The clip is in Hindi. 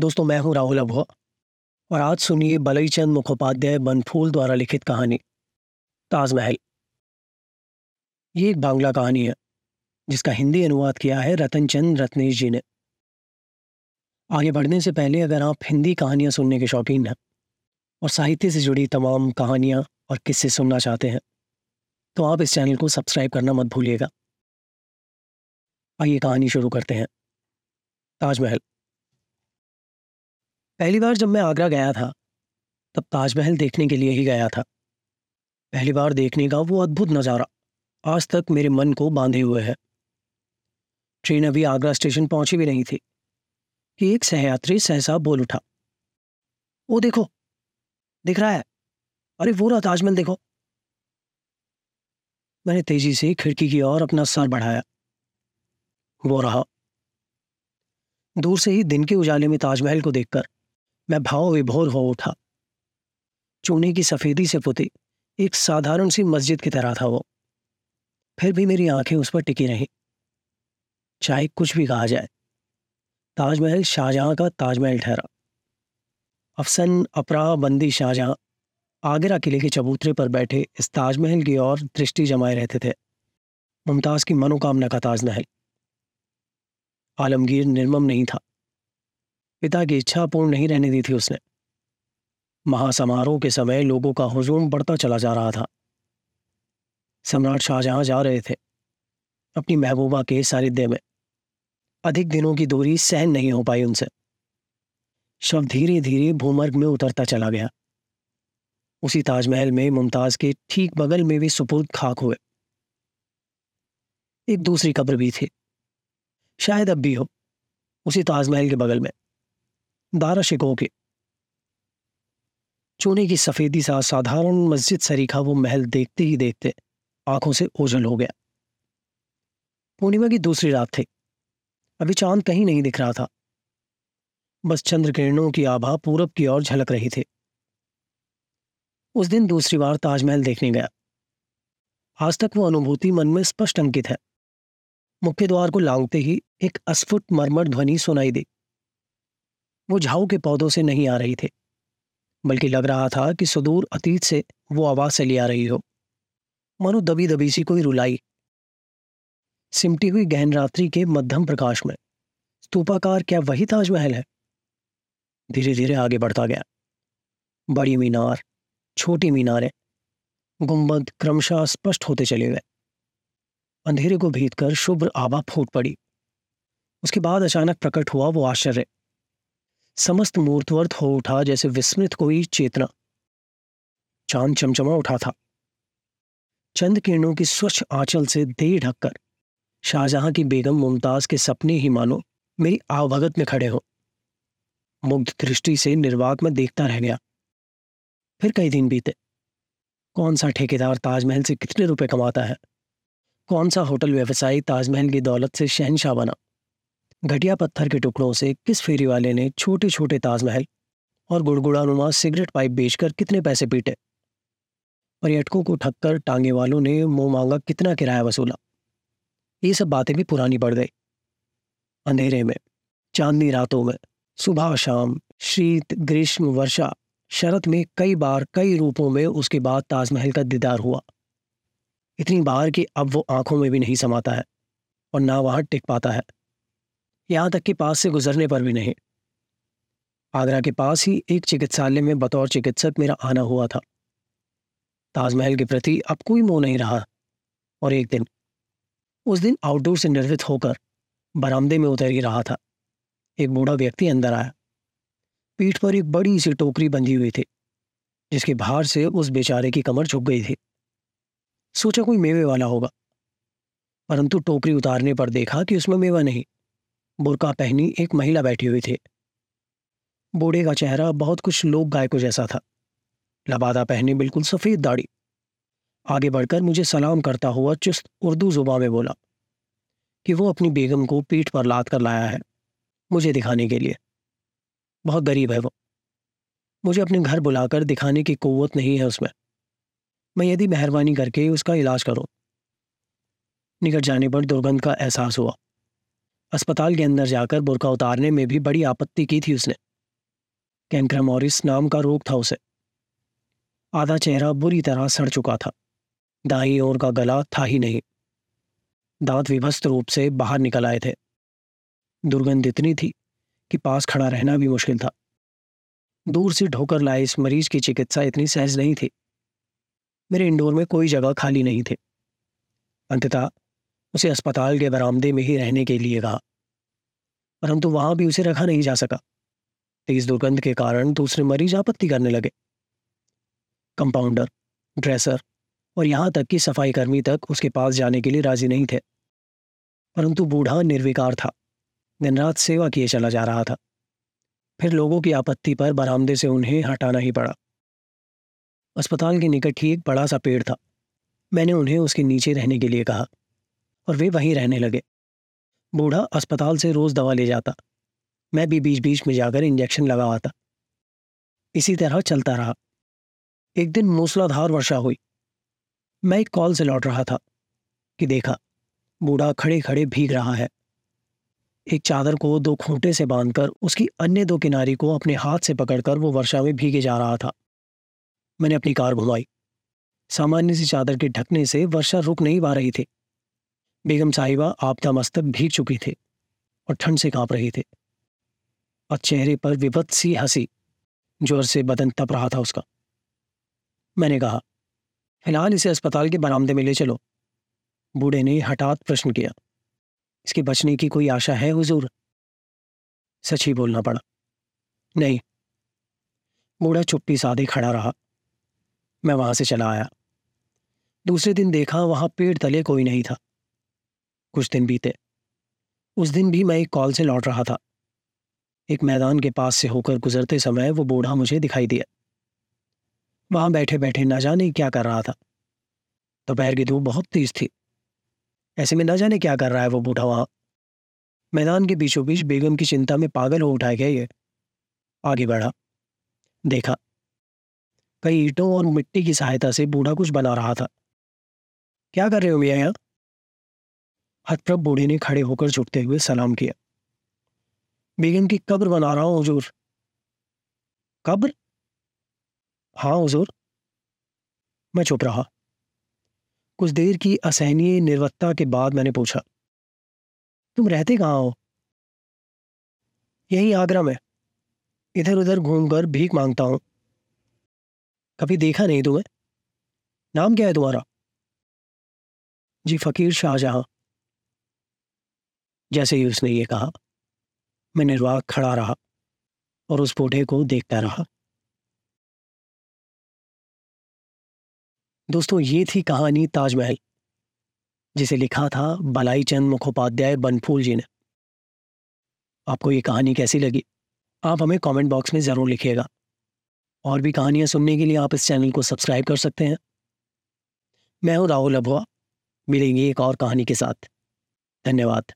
दोस्तों, मैं हूँ राहुल अभुआ और आज सुनिए बलई चंद मुखोपाध्याय बनफूल द्वारा लिखित कहानी, ताजमहल। ये एक बांग्ला कहानी है, जिसका हिंदी अनुवाद किया है रतन चंद रत्नेश जी ने। आगे बढ़ने से पहले अगर आप हिंदी कहानियाँ सुनने के शौकीन हैं और साहित्य से जुड़ी तमाम कहानियाँ और किस्से सुनना चाहते हैं तो आप इस चैनल को सब्सक्राइब करना मत भूलिएगा। आइए कहानी शुरू करते हैं, ताजमहल। पहली बार जब मैं आगरा गया था, तब ताजमहल देखने के लिए ही गया था। पहली बार देखने का वो अद्भुत नज़ारा आज तक मेरे मन को बांधे हुए है। ट्रेन अभी आगरा स्टेशन पहुँची भी नहीं थी, कि एक सहयात्री सहसा बोल उठा। वो देखो, दिख रहा है। अरे, वो रहा ताजमहल, देखो। मैंने तेज़ी से खिड़की की ओर अपना सर बढ़ाया। वो रहा। दूर से ही दिन के उजाले में ताजमहल को देखकर मैं भाव विभोर हो उठा। चूने की सफेदी से पुती एक साधारण सी मस्जिद की तरह था वो। फिर भी मेरी आँखें उस पर टिकी रहीं। चाहे कुछ भी कहा जाए, ताजमहल शाहजहां का ताजमहल ठहरा। अफसन अपरा बंदी शाहजहां आगरा किले के चबूतरे पर बैठे इस ताजमहल की ओर दृष्टि जमाए रहते थे। मुमताज़ की मनोकामना का ताजमहल। आलमगीर निर्मम नहीं था। पिता की इच्छा पूर्ण नहीं रहने दी थी उसने। महासमारोह के समय लोगों का हुजूम बढ़ता चला जा रहा था। सम्राट शाहजहां जा रहे थे, अपनी महबूबा के सारिध्य में। अधिक दिनों की दूरी सहन नहीं हो पाई उनसे। शव धीरे धीरे भूमर्ग में उतरता चला गया। उसी ताजमहल में मुमताज़ के ठीक बगल में भी सुपुर्द खाक हुए। एक दूसरी कब्र भी थी। शायद अब भी हो, उसी ताजमहल के बगल में। दारा शिकों के। चूने की सफेदी सा साधारण मस्जिद सरीखा वो महल देखते ही देखते आँखों से ओझल हो गया। पूर्णिमा की दूसरी रात थी। अभी चाँद कहीं नहीं दिख रहा था। बस चंद्र किरणों की आभा पूरब की ओर झलक रही थी। उस दिन दूसरी बार ताजमहल देखने गया। आज तक वो अनुभूति मन में स्पष्ट अंकित है। मुख्य द्वार को लांगते ही एक अस्फुट मरमर ध्वनि सुनाई दी। वो झाऊ के पौधों से नहीं आ रही थी, बल्कि लग रहा था कि सुदूर अतीत से वो आवाज़ चली आ रही हो। मनो दबी दबी सी कोई रुलाई। सिमटी हुई गहन रात्रि के मध्यम प्रकाश में, स्तूपाकार क्या वही ताजमहल है? धीरे धीरे आगे बढ़ता गया। बड़ी मीनार, छोटी मीनारें, गुंबद क्रमशः स्पष्ट होते चले गए। अंधेरे को भीत कर शुभ्र आभा फूट पड़ी। उसके बाद अचानक प्रकट हुआ वो आश्चर्य। समस्त मूर्तवर्त हो उठा जैसे विस्मृत कोई चेतना। चाँद चमचमा उठा था। चंद किरणों की स्वच्छ आंचल से देह ढककर, शाहजहां की बेगम मुमताज़ के सपने ही मानो मेरी आवभगत में खड़े हो। मुग्ध दृष्टि से निर्वाक में देखता रह गया। फिर कई दिन बीते। कौन सा ठेकेदार ताजमहल से कितने रुपए कमाता है? कौन सा होटल व्यवसायी ताजमहल की दौलत से शहनशाह बना? घटिया पत्थर के टुकड़ों से किस फेरी वाले ने छोटे छोटे ताजमहल और गुड़गुड़ानुमा सिगरेट पाइप बेचकर कितने पैसे पीटे? पर्यटकों को ठक्कर टांगे वालों ने मुँह मांगा कितना किराया वसूला? ये सब बातें भी पुरानी पड़ गई। अंधेरे में, चांदनी रातों में, सुबह शाम, शीत, ग्रीष्म, वर्षा, शरत में कई बार कई रूपों में उसके बाद ताजमहल का दीदार हुआ। इतनी बार कि अब वो आँखों में भी नहीं समाता है और ना वहाँ टिक पाता है। यहाँ तक कि पास से गुजरने पर भी नहीं। आगरा के पास ही एक चिकित्सालय में बतौर चिकित्सक मेरा आना हुआ था। ताजमहल के प्रति अब कोई मोह नहीं रहा। और एक दिन, उस दिन आउटडोर से निर्वित होकर बरामदे में उतर ही रहा था। एक बूढ़ा व्यक्ति अंदर आया। पीठ पर एक बड़ी सी टोकरी बंधी हुई थी, जिसके बाहर से उस बेचारे की कमर झुक गई थी। सोचा कोई मेवे वाला होगा, परंतु टोकरी उतारने पर देखा कि उसमें मेवा नहीं। बुरका पहनी एक महिला बैठी हुई थी। बूढ़े का चेहरा बहुत कुछ लोक गायकों जैसा था। लबादा पहनी बिल्कुल सफ़ेद दाढ़ी। आगे बढ़कर मुझे सलाम करता हुआ चुस्त उर्दू जुबा में बोला कि वो अपनी बेगम को पीठ पर लाद कर लाया है मुझे दिखाने के लिए। बहुत गरीब है वो। मुझे अपने घर बुलाकर दिखाने की कुत नहीं है उसमें। मैं यदि मेहरबानी करके उसका इलाज करूँ। निकट जाने पर दुर्गंध का एहसास हुआ। अस्पताल के अंदर जाकर बुरका उतारने में भी बड़ी आपत्ति की थी उसने। कैंक्रमोरिस नाम का रोग था उसे। आधा चेहरा बुरी तरह सड़ चुका था। दाई ओर का गला था ही नहीं। दांत विभस्त रूप से बाहर निकल आए थे। दुर्गंध इतनी थी कि पास खड़ा रहना भी मुश्किल था। दूर से ढोकर लाए इस मरीज़ की चिकित्सा इतनी सहज नहीं थी। मेरे इंडोर में कोई जगह खाली नहीं थी। अंततः उसे अस्पताल के बरामदे में ही रहने के लिए कहा। परंतु वहाँ भी उसे रखा नहीं जा सका। तेज दुर्गंध के कारण दूसरे मरीज़ आपत्ति करने लगे। कंपाउंडर, ड्रेसर और यहाँ तक कि सफ़ाई कर्मी तक उसके पास जाने के लिए राज़ी नहीं थे। परंतु बूढ़ा निर्विकार था। दिन रात सेवा किए चला जा रहा था। फिर लोगों की आपत्ति पर बरामदे से उन्हें हटाना ही पड़ा। अस्पताल के निकट ही एक बड़ा सा पेड़ था। मैंने उन्हें उसके नीचे रहने के लिए कहा। और वे वहीं रहने लगे। बूढ़ा अस्पताल से रोज दवा ले जाता। मैं भी बीच बीच में जाकर इंजेक्शन लगावाता इसी तरह चलता रहा। एक दिन मूसलाधार वर्षा हुई। मैं एक कॉल से लौट रहा था कि देखा, बूढ़ा खड़े खड़े भीग रहा है। एक चादर को दो खूंटे से बांधकर उसकी अन्य दो किनारी को अपने हाथ से पकड़कर वो वर्षा में भीगे जा रहा था। मैंने अपनी कार घुमाई। सामान्य सी चादर के ढकने से वर्षा रुक नहीं पा रही थी। बेगम साहिबा आपदा मस्तक भीग चुकी थे और ठंड से काँप रही थे। और चेहरे पर विभत सी हँसी, ज़ोर से बदन तप रहा था उसका। मैंने कहा, फ़िलहाल इसे अस्पताल के बरामदे में ले चलो। बूढ़े ने हठात प्रश्न किया, इसके बचने की कोई आशा है हुजूर? सच ही बोलना पड़ा, नहीं। बूढ़ा चुप्पी साधे खड़ा रहा। मैं वहाँ से चला आया। दूसरे दिन देखा, वहाँ पेड़ तले कोई नहीं था। कुछ दिन बीते। उस दिन भी मैं एक कॉल से लौट रहा था। एक मैदान के पास से होकर गुजरते समय वो बूढ़ा मुझे दिखाई दिया। वहाँ बैठे बैठे न जाने क्या कर रहा था। दोपहर की धूप बहुत तेज थी। ऐसे में न जाने क्या कर रहा है वो बूढ़ा वहाँ। मैदान के बीचों बीच बेगम की चिंता में पागल हो उठाया गया ये। आगे बढ़ा। देखा। कई ईंटों और मिट्टी की सहायता से बूढ़ा कुछ बना रहा था। क्या कर रहे हो भैया यहाँ? हतप्रभ बूढ़े ने खड़े होकर झुकते हुए सलाम किया। बेगम की कब्र बना रहा हूँ, हजूर। कब्र? हाँ हजूर। मैं चुप रहा। कुछ देर की असहनीय निर्वत्ता के बाद मैंने पूछा, तुम रहते कहाँ हो? यही आगरा में। इधर उधर घूमकर भीख माँगता हूँ। कभी देखा नहीं तुम्हें? नाम क्या है तुम्हारा? जी, फकीर शाहजहां। जैसे ही उसने ये कहा, मैं निर्वाह खड़ा रहा और उस बूढ़े को देखता रहा। दोस्तों, ये थी कहानी ताजमहल, जिसे लिखा था बलाई चंद मुखोपाध्याय बनफूल जी ने। आपको ये कहानी कैसी लगी? आप हमें कमेंट बॉक्स में ज़रूर लिखिएगा। और भी कहानियाँ सुनने के लिए आप इस चैनल को सब्सक्राइब कर सकते हैं। मैं हूँ राहुल अभुआ मिलेंगे एक और कहानी के साथ। धन्यवाद।